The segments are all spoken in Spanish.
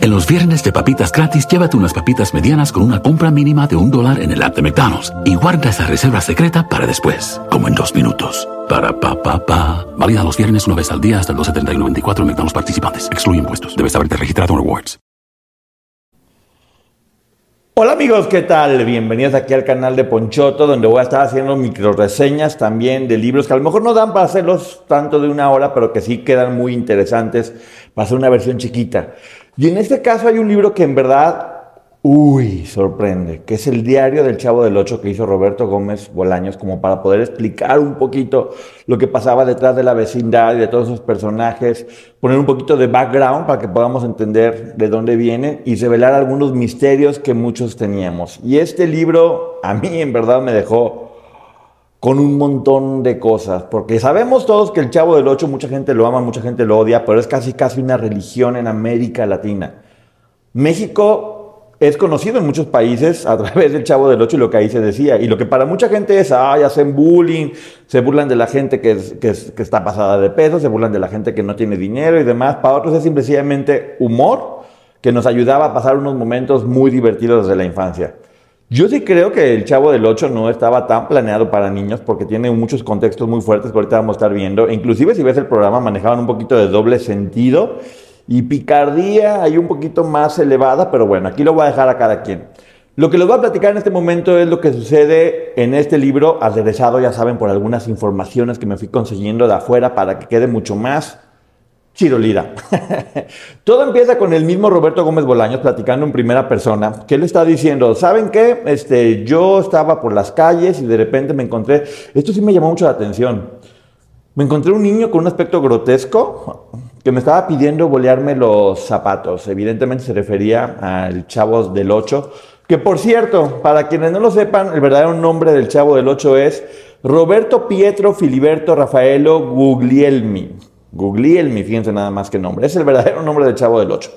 En los viernes de papitas gratis, llévate unas papitas medianas con una compra mínima de un dólar en el app de McDonald's y guarda esa reserva secreta para después, como en dos minutos. Para pa pa pa. Válida los viernes una vez al día hasta el 2.70 en McDonald's participantes. Excluye impuestos. Debes haberte registrado en Rewards. Hola amigos, ¿qué tal? Bienvenidos aquí al canal de Ponchoto, donde voy a estar haciendo micro reseñas también de libros que a lo mejor no dan para hacerlos tanto de una hora, pero que sí quedan muy interesantes para hacer una versión chiquita. Y en este caso hay un libro que en verdad, uy, sorprende, que es el diario del Chavo del Ocho que hizo Roberto Gómez Bolaños, como para poder explicar un poquito lo que pasaba detrás de la vecindad y de todos esos personajes, poner un poquito de background para que podamos entender de dónde viene y revelar algunos misterios que muchos teníamos. Y este libro a mí en verdad me dejó con un montón de cosas, porque sabemos todos que el Chavo del Ocho mucha gente lo ama, mucha gente lo odia, pero es casi casi una religión en América Latina. México es conocido en muchos países a través del Chavo del Ocho y lo que ahí se decía, y lo que para mucha gente es, ay, hacen bullying, se burlan de la gente que, que, está pasada de peso, se burlan de la gente que no tiene dinero y demás, para otros es simplemente humor que nos ayudaba a pasar unos momentos muy divertidos desde la infancia. Yo sí creo que el Chavo del 8 no estaba tan planeado para niños porque tiene muchos contextos muy fuertes que ahorita vamos a estar viendo. E inclusive si ves el programa manejaban un poquito de doble sentido y picardía hay un poquito más elevada, pero bueno, aquí lo voy a dejar a cada quien. Lo que les voy a platicar en este momento es lo que sucede en este libro, aderezado, ya saben, por algunas informaciones que me fui consiguiendo de afuera para que quede mucho más Chirolira. Todo empieza con el mismo Roberto Gómez Bolaños platicando en primera persona, que él está diciendo, ¿saben qué? Este, yo estaba por las calles y de repente me encontré, esto sí me llamó mucho la atención, me encontré un niño con un aspecto grotesco que me estaba pidiendo bolearme los zapatos. Evidentemente se refería al Chavo del 8, que por cierto, para quienes no lo sepan, el verdadero nombre del Chavo del 8 es Roberto Pietro Filiberto Rafaelo Guglielmi. Guglielmi, fíjense nada más que nombre. Es el verdadero nombre del chavo del 8.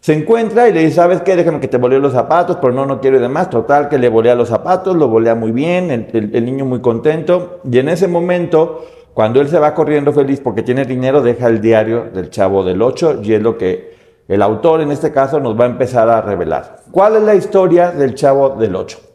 Se encuentra y le dice, ¿sabes qué? Déjame que te volee los zapatos, pero no, no quiero y demás. Total, que le volea los zapatos, lo volea muy bien, el, niño muy contento. Y en ese momento, cuando él se va corriendo feliz porque tiene dinero, deja el diario del chavo del 8 y es lo que el autor en este caso nos va a empezar a revelar. ¿Cuál es la historia del chavo del 8?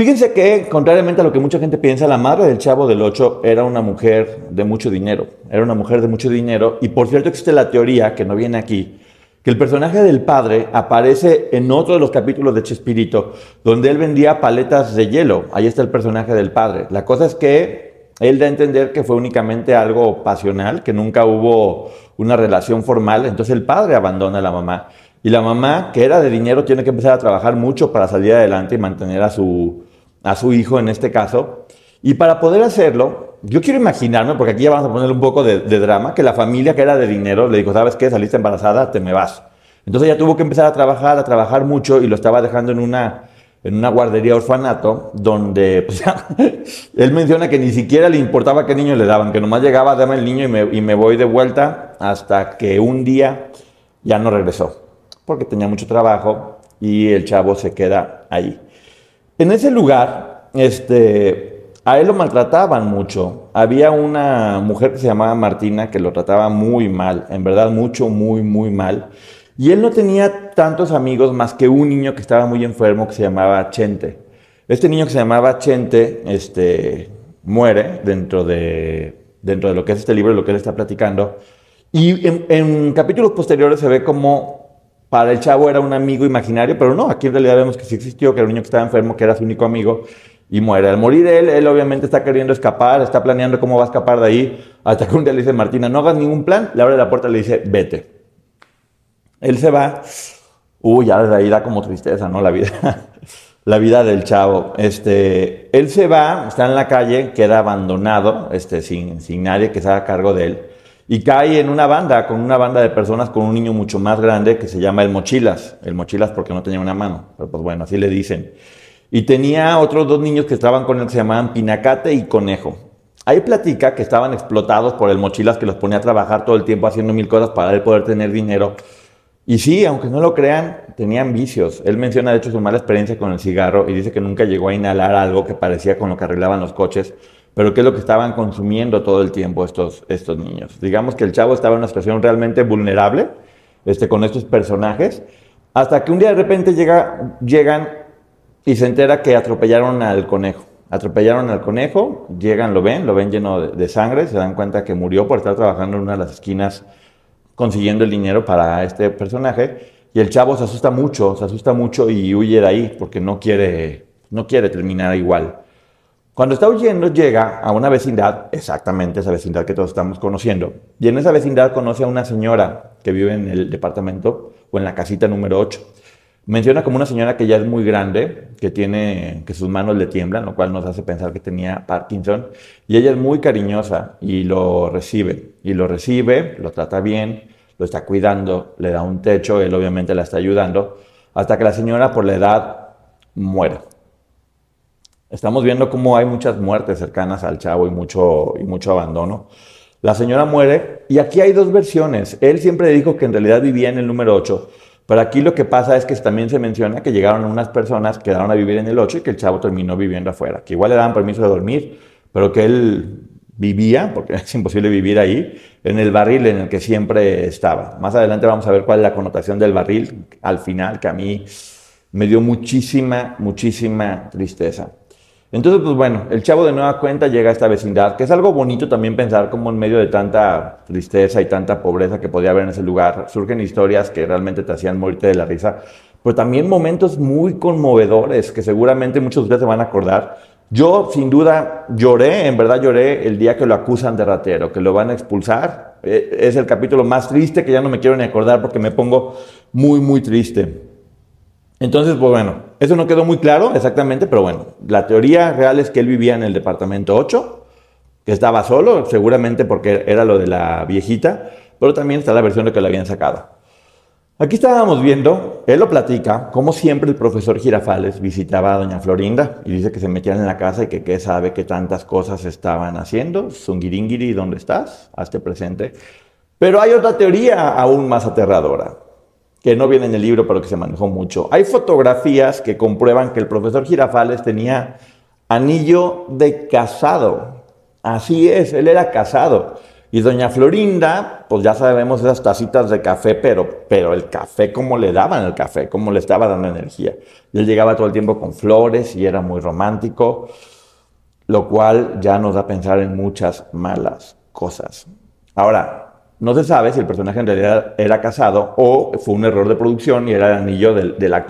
Fíjense que, contrariamente a lo que mucha gente piensa, la madre del chavo del 8 era una mujer de mucho dinero. Era una mujer de mucho dinero. Y por cierto, existe la teoría, que no viene aquí, que el personaje del padre aparece en otro de los capítulos de Chespirito, donde él vendía paletas de hielo. Ahí está el personaje del padre. La cosa es que él da a entender que fue únicamente algo pasional, que nunca hubo una relación formal. Entonces el padre abandona a la mamá. Y la mamá, que era de dinero, tiene que empezar a trabajar mucho para salir adelante y mantener a su, a su hijo en este caso. Y para poder hacerlo, yo quiero imaginarme, porque aquí ya vamos a poner un poco de, drama, que la familia que era de dinero le dijo, ¿sabes qué? Saliste embarazada, te me vas. Entonces ella tuvo que empezar a trabajar, a trabajar mucho y lo estaba dejando en una, en una guardería orfanato, donde pues, él menciona que ni siquiera le importaba qué niño le daban, que nomás llegaba, dame el niño y me, y me voy de vuelta hasta que un día ya no regresó porque tenía mucho trabajo y el chavo se queda ahí. En ese lugar, este, a él lo maltrataban mucho. Había una mujer que se llamaba Martina que lo trataba muy mal, en verdad mucho, muy, muy mal. Y él no tenía tantos amigos más que un niño que estaba muy enfermo que se llamaba Chente. Este niño que se llamaba Chente este, muere dentro de, dentro de lo que es este libro, lo que él está platicando. Y en, capítulos posteriores se ve como para el chavo era un amigo imaginario, pero no, aquí en realidad vemos que sí existió, que era un niño que estaba enfermo, que era su único amigo, y muere. Al morir él, él obviamente está queriendo escapar, está planeando cómo va a escapar de ahí, hasta que un día le dice, Martina, no hagas ningún plan, le abre la puerta y le dice, vete. Él se va, uy, ya desde ahí da como tristeza, ¿no? La vida, la vida del chavo. Este, él se va, está en la calle, queda abandonado, este, sin, sin nadie que se haga cargo de él. Y cae en una banda, con una banda de personas con un niño mucho más grande que se llama el Mochilas. El Mochilas porque no tenía una mano, pero pues bueno, así le dicen. Y tenía otros dos niños que estaban con él que se llamaban Pinacate y Conejo. Ahí platica que estaban explotados por el Mochilas que los ponía a trabajar todo el tiempo haciendo mil cosas para él poder tener dinero. Y sí, aunque no lo crean, tenían vicios. Él menciona de hecho su mala experiencia con el cigarro y dice que nunca llegó a inhalar algo que parecía con lo que arreglaban los coches pero qué es lo que estaban consumiendo todo el tiempo estos, estos niños. Digamos que el chavo estaba en una situación realmente vulnerable este, con estos personajes, hasta que un día de repente llega, llegan y se entera que atropellaron al conejo. Atropellaron al conejo, llegan, lo ven, lo ven lleno de, sangre, se dan cuenta que murió por estar trabajando en una de las esquinas consiguiendo el dinero para este personaje. Y el chavo se asusta mucho, se asusta mucho y huye de ahí porque no quiere, no quiere terminar igual. Cuando está huyendo, llega a una vecindad, exactamente esa vecindad que todos estamos conociendo, y en esa vecindad conoce a una señora que vive en el departamento o en la casita número 8. Menciona como una señora que ya es muy grande, que tiene que sus manos le tiemblan, lo cual nos hace pensar que tenía Parkinson, y ella es muy cariñosa y lo recibe, y lo recibe, lo trata bien, lo está cuidando, le da un techo, él obviamente la está ayudando, hasta que la señora por la edad muere. Estamos viendo cómo hay muchas muertes cercanas al chavo y mucho, y mucho abandono. La señora muere y aquí hay dos versiones. Él siempre dijo que en realidad vivía en el número 8, pero aquí lo que pasa es que también se menciona que llegaron unas personas, quedaron a vivir en el 8 y que el chavo terminó viviendo afuera, que igual le daban permiso de dormir, pero que él vivía, porque es imposible vivir ahí, en el barril en el que siempre estaba. Más adelante vamos a ver cuál es la connotación del barril al final, que a mí me dio muchísima, muchísima tristeza. Entonces, pues bueno, el chavo de nueva cuenta llega a esta vecindad, que es algo bonito también pensar como en medio de tanta tristeza y tanta pobreza que podía haber en ese lugar, surgen historias que realmente te hacían morirte de la risa, pero también momentos muy conmovedores que seguramente muchos de ustedes se van a acordar. Yo, sin duda, lloré, en verdad lloré el día que lo acusan de ratero, que lo van a expulsar. E, es el capítulo más triste que ya no me quiero ni acordar porque me pongo muy, muy triste. Entonces, pues bueno, eso no quedó muy claro exactamente, pero bueno, la teoría real es que él vivía en el departamento 8, que estaba solo, seguramente porque era lo de la viejita, pero también está la versión de que lo habían sacado. Aquí estábamos viendo, él lo platica, como siempre el profesor Girafales visitaba a doña Florinda y dice que se metían en la casa y que qué sabe que tantas cosas estaban haciendo. Zungiringiri, ¿dónde estás? Hazte presente. Pero hay otra teoría aún más aterradora que no viene en el libro, pero que se manejó mucho. Hay fotografías que comprueban que el profesor Girafales tenía anillo de casado. Así es, él era casado. Y doña Florinda, pues ya sabemos esas tacitas de café, pero, pero el café, ¿cómo le daban el café? ¿Cómo le estaba dando energía? Él llegaba todo el tiempo con flores y era muy romántico, lo cual ya nos da a pensar en muchas malas cosas. Ahora, no se sabe si el personaje en realidad era casado o fue un error de producción y era el anillo del, del.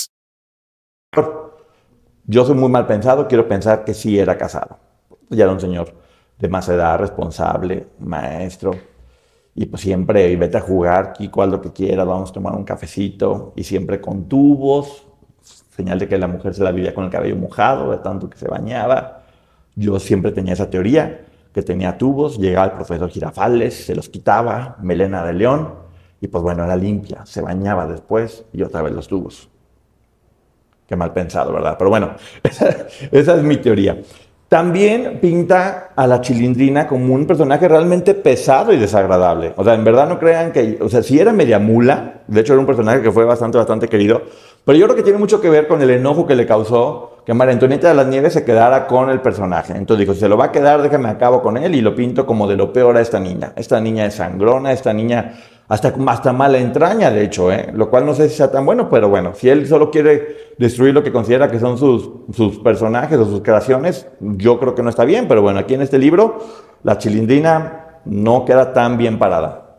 Yo soy muy mal pensado, quiero pensar que sí era casado. Ya era un señor de más edad, responsable, maestro. Y pues siempre, vete a jugar, Kiko, haz lo que quieras, vamos a tomar un cafecito. Y siempre con tubos, señal de que la mujer se la vivía con el cabello mojado, de tanto que se bañaba. Yo siempre tenía esa teoría, que tenía tubos, llegaba el profesor Girafales, se los quitaba, melena de león, y pues bueno, era limpia, se bañaba después y otra vez los tubos. Qué mal pensado, ¿verdad? Pero bueno, esa, es mi teoría. También pinta a la chilindrina como un personaje realmente pesado y desagradable. O sea, en verdad no crean que, o sea, si era media mula, de hecho era un personaje que fue bastante, bastante querido, pero yo creo que tiene mucho que ver con el enojo que le causó que María Antonieta de las Nieves se quedara con el personaje. Entonces dijo, se lo va a quedar, déjame acabo con él y lo pinto como de lo peor a esta niña. Esta niña es sangrona, esta niña hasta, hasta mala entraña, de hecho, ¿eh? lo cual no sé si sea tan bueno, pero bueno, si él solo quiere destruir lo que considera que son sus, sus personajes o sus creaciones, yo creo que no está bien, pero bueno, aquí en este libro, la chilindrina no queda tan bien parada.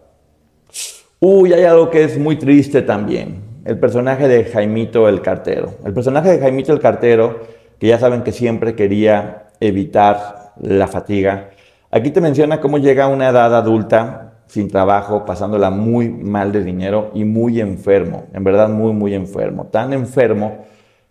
Uy, hay algo que es muy triste también. El personaje de Jaimito el Cartero. El personaje de Jaimito el Cartero, que ya saben que siempre quería evitar la fatiga. Aquí te menciona cómo llega a una edad adulta sin trabajo, pasándola muy mal de dinero y muy enfermo, en verdad muy, muy enfermo. Tan enfermo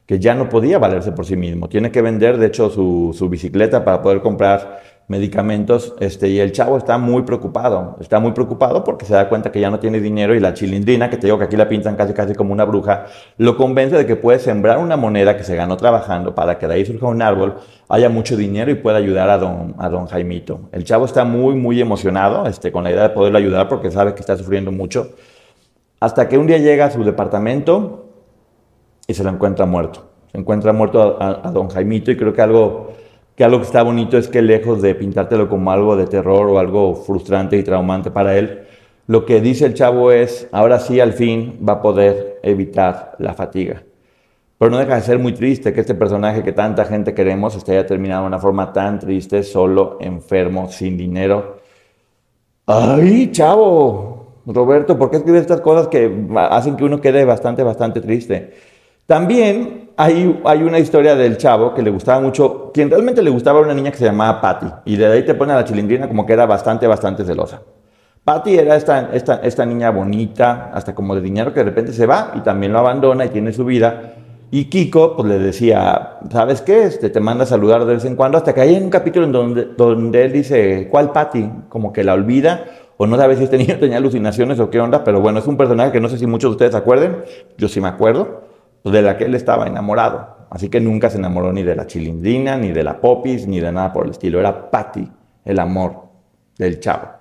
que ya no podía valerse por sí mismo. Tiene que vender, de hecho, su, su bicicleta para poder comprar medicamentos, este, y el chavo está muy preocupado, está muy preocupado porque se da cuenta que ya no tiene dinero y la chilindrina, que te digo que aquí la pintan casi casi como una bruja, lo convence de que puede sembrar una moneda que se ganó trabajando para que de ahí surja un árbol, haya mucho dinero y pueda ayudar a don, a don Jaimito. El chavo está muy, muy emocionado este, con la idea de poderlo ayudar porque sabe que está sufriendo mucho, hasta que un día llega a su departamento y se lo encuentra muerto. Se encuentra muerto a, a don Jaimito y creo que algo que algo que está bonito es que lejos de pintártelo como algo de terror o algo frustrante y traumante para él, lo que dice el chavo es, ahora sí al fin va a poder evitar la fatiga. Pero no deja de ser muy triste que este personaje que tanta gente queremos esté ya terminado de una forma tan triste, solo, enfermo, sin dinero. ¡Ay, chavo! Roberto, ¿por qué escribes estas cosas que hacen que uno quede bastante, bastante triste? También hay, una historia del chavo que le gustaba mucho, quien realmente le gustaba a una niña que se llamaba Patty, y de ahí te pone a la chilindrina como que era bastante, bastante celosa. Patty era esta, esta, esta niña bonita, hasta como de dinero, que de repente se va y también lo abandona y tiene su vida. Y Kiko pues le decía, ¿sabes qué? Este, te manda a saludar de vez en cuando, hasta que hay un capítulo en donde, donde él dice, ¿cuál Patty? Como que la olvida, o no sabe si este niño tenía alucinaciones o qué onda, pero bueno, es un personaje que no sé si muchos de ustedes acuerden, yo sí me acuerdo de la que él estaba enamorado. Así que nunca se enamoró ni de la chilindrina, ni de la popis, ni de nada por el estilo. Era Patty, el amor del chavo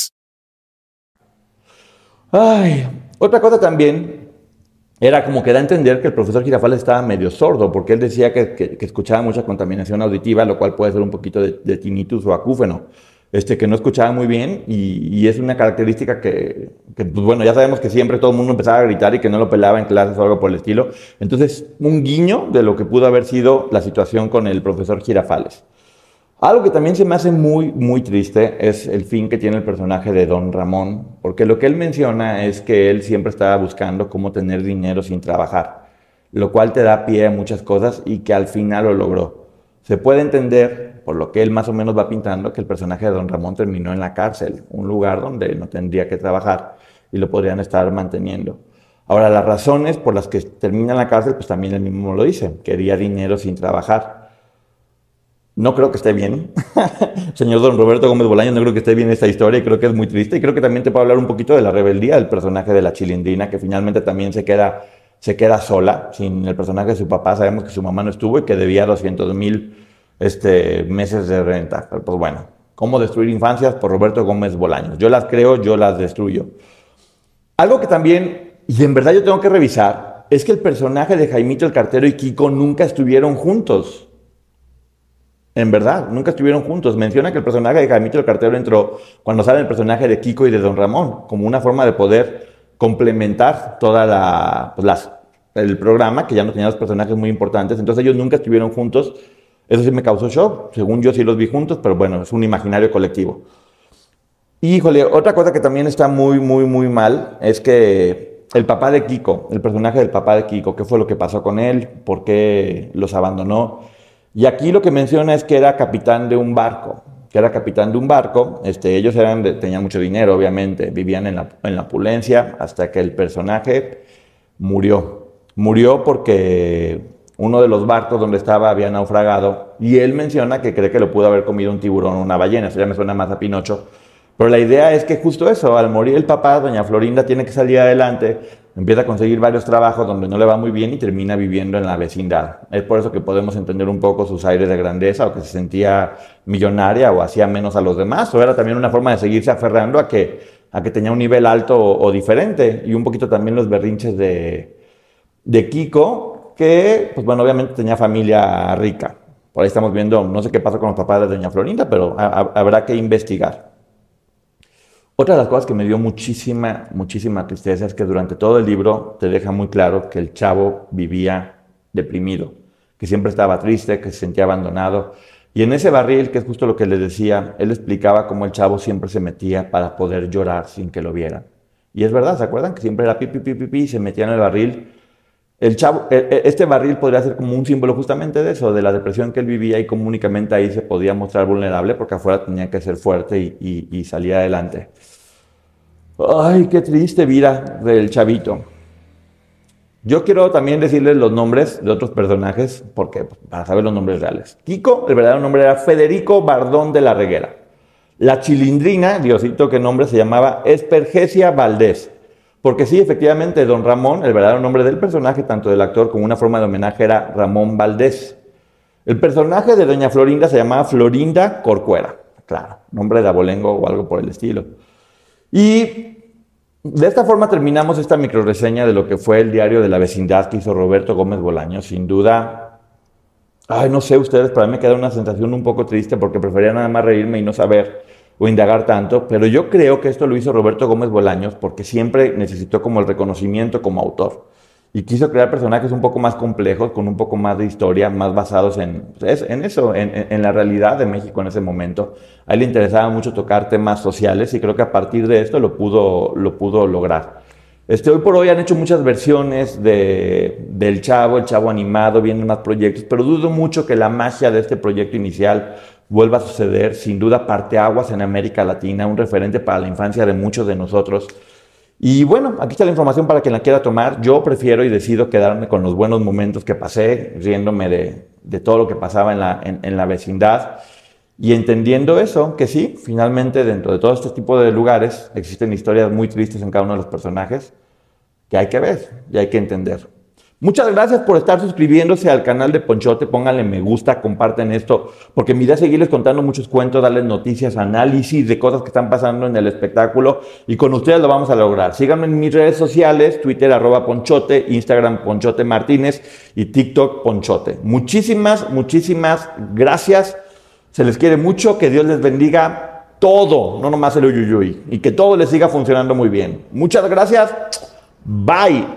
Ay, otra cosa también era como que da a entender que el profesor Girafales estaba medio sordo, porque él decía que, escuchaba mucha contaminación auditiva, lo cual puede ser un poquito de, tinnitus o acúfeno, este, que no escuchaba muy bien y, es una característica que, que, pues bueno, ya sabemos que siempre todo el mundo empezaba a gritar y que no lo pelaba en clases o algo por el estilo. Entonces, un guiño de lo que pudo haber sido la situación con el profesor Girafales. Algo que también se me hace muy, muy triste es el fin que tiene el personaje de Don Ramón, porque lo que él menciona es que él siempre estaba buscando cómo tener dinero sin trabajar, lo cual te da pie a muchas cosas y que al final lo logró. Se puede entender, por lo que él más o menos va pintando, que el personaje de Don Ramón terminó en la cárcel, un lugar donde no tendría que trabajar y lo podrían estar manteniendo. Ahora, las razones por las que termina en la cárcel, pues también él mismo lo dice, quería dinero sin trabajar. No creo que esté bien. Señor don Roberto Gómez Bolaño, no creo que esté bien esta historia y creo que es muy triste. Y creo que también te puedo hablar un poquito de la rebeldía del personaje de la chilindrina, que finalmente también se queda, se queda sola, sin el personaje de su papá. Sabemos que su mamá no estuvo y que debía 200 mil este, meses de renta. Pero pues bueno, ¿cómo destruir infancias? Por Roberto Gómez Bolaños. Yo las creo, yo las destruyo. Algo que también, y en verdad yo tengo que revisar, es que el personaje de Jaimito el Cartero y Kiko nunca estuvieron juntos. En verdad, nunca estuvieron juntos. Menciona que el personaje de Jaimito el Cartero entró cuando sale el personaje de Kiko y de Don Ramón, como una forma de poder complementar toda la, pues, el programa, que ya no tenía los personajes muy importantes. Entonces ellos nunca estuvieron juntos. Eso sí me causó shock. Según yo sí los vi juntos, pero bueno, es un imaginario colectivo. híjole, otra cosa que también está muy, muy, muy mal es que el papá de Kiko, el personaje del papá de Kiko, ¿qué fue lo que pasó con él? ¿Por qué los abandonó? Y aquí lo que menciona es que era capitán de un barco, que era capitán de un barco, este, ellos eran tenían mucho dinero, obviamente, vivían en la, en la opulencia hasta que el personaje murió. Murió porque uno de los barcos donde estaba había naufragado y él menciona que cree que lo pudo haber comido un tiburón o una ballena, eso ya me suena más a Pinocho. Pero la idea es que justo eso, al morir el papá, doña Florinda tiene que salir adelante, empieza a conseguir varios trabajos donde no le va muy bien y termina viviendo en la vecindad. Es por eso que podemos entender un poco sus aires de grandeza o que se sentía millonaria o hacía menos a los demás, o era también una forma de seguirse aferrando a que, a que tenía un nivel alto o, diferente y un poquito también los berrinches de, de Kiko, que pues bueno, obviamente tenía familia rica. Por ahí estamos viendo, no sé qué pasó con los papás de Doña Florinda, pero habrá que investigar. Otra de las cosas que me dio muchísima, muchísima tristeza es que durante todo el libro te deja muy claro que el chavo vivía deprimido, que siempre estaba triste, que se sentía abandonado. Y en ese barril, que es justo lo que le decía, él explicaba cómo el chavo siempre se metía para poder llorar sin que lo vieran. Y es verdad, ¿se acuerdan? Que siempre era pipi, pipi, pipi, y se metía en el barril. El chavo, e, e, este barril podría ser como un símbolo justamente de eso, de la depresión que él vivía y cómo únicamente ahí se podía mostrar vulnerable porque afuera tenía que ser fuerte y, y salir adelante. Ay, qué triste vida del chavito. Yo quiero también decirles los nombres de otros personajes, porque para saber los nombres reales. Kiko, el verdadero nombre era Federico Bardón de la Reguera. La chilindrina, Diosito, qué nombre se llamaba, Espergesia Valdés. Porque sí, efectivamente, don Ramón, el verdadero nombre del personaje, tanto del actor como una forma de homenaje, era Ramón Valdés. El personaje de doña Florinda se llamaba Florinda Corcuera. Claro, nombre de abolengo o algo por el estilo. Y de esta forma terminamos esta microreseña de lo que fue el diario de la vecindad que hizo Roberto Gómez Bolaño. Sin duda, ay, no sé ustedes, para mí me queda una sensación un poco triste porque prefería nada más reírme y no saber o indagar tanto, pero yo creo que esto lo hizo Roberto Gómez Bolaños porque siempre necesitó como el reconocimiento como autor y quiso crear personajes un poco más complejos, con un poco más de historia, más basados en, en eso, en, la realidad de México en ese momento. A él le interesaba mucho tocar temas sociales y creo que a partir de esto lo pudo, lo pudo lograr. Este, hoy por hoy han hecho muchas versiones de, del Chavo, el Chavo animado, vienen más proyectos, pero dudo mucho que la magia de este proyecto inicial vuelva a suceder. Sin duda, parte aguas en América Latina, un referente para la infancia de muchos de nosotros. Y bueno, aquí está la información para quien la quiera tomar. Yo prefiero y decido quedarme con los buenos momentos que pasé, riéndome de, todo lo que pasaba en la, en, la vecindad y entendiendo eso, que sí, finalmente dentro de todo este tipo de lugares existen historias muy tristes en cada uno de los personajes que hay que ver y hay que entender. Muchas gracias por estar suscribiéndose al canal de Ponchote. Pónganle me gusta, comparten esto, porque mi idea es seguirles contando muchos cuentos, darles noticias, análisis de cosas que están pasando en el espectáculo y con ustedes lo vamos a lograr. Síganme en mis redes sociales, Twitter arroba Ponchote, Instagram Ponchote Martínez y TikTok Ponchote. Muchísimas, muchísimas gracias. Se les quiere mucho, que Dios les bendiga todo, no nomás el uyuyuy, y que todo les siga funcionando muy bien. Muchas gracias. Bye.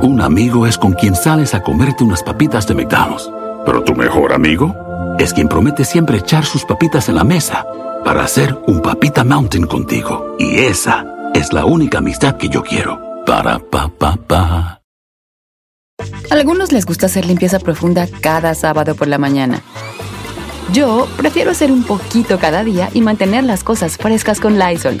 Un amigo es con quien sales a comerte unas papitas de McDonald's. Pero tu mejor amigo es quien promete siempre echar sus papitas en la mesa para hacer un papita mountain contigo. Y esa es la única amistad que yo quiero. Para pa pa pa. Algunos les gusta hacer limpieza profunda cada sábado por la mañana. Yo prefiero hacer un poquito cada día y mantener las cosas frescas con Lysol.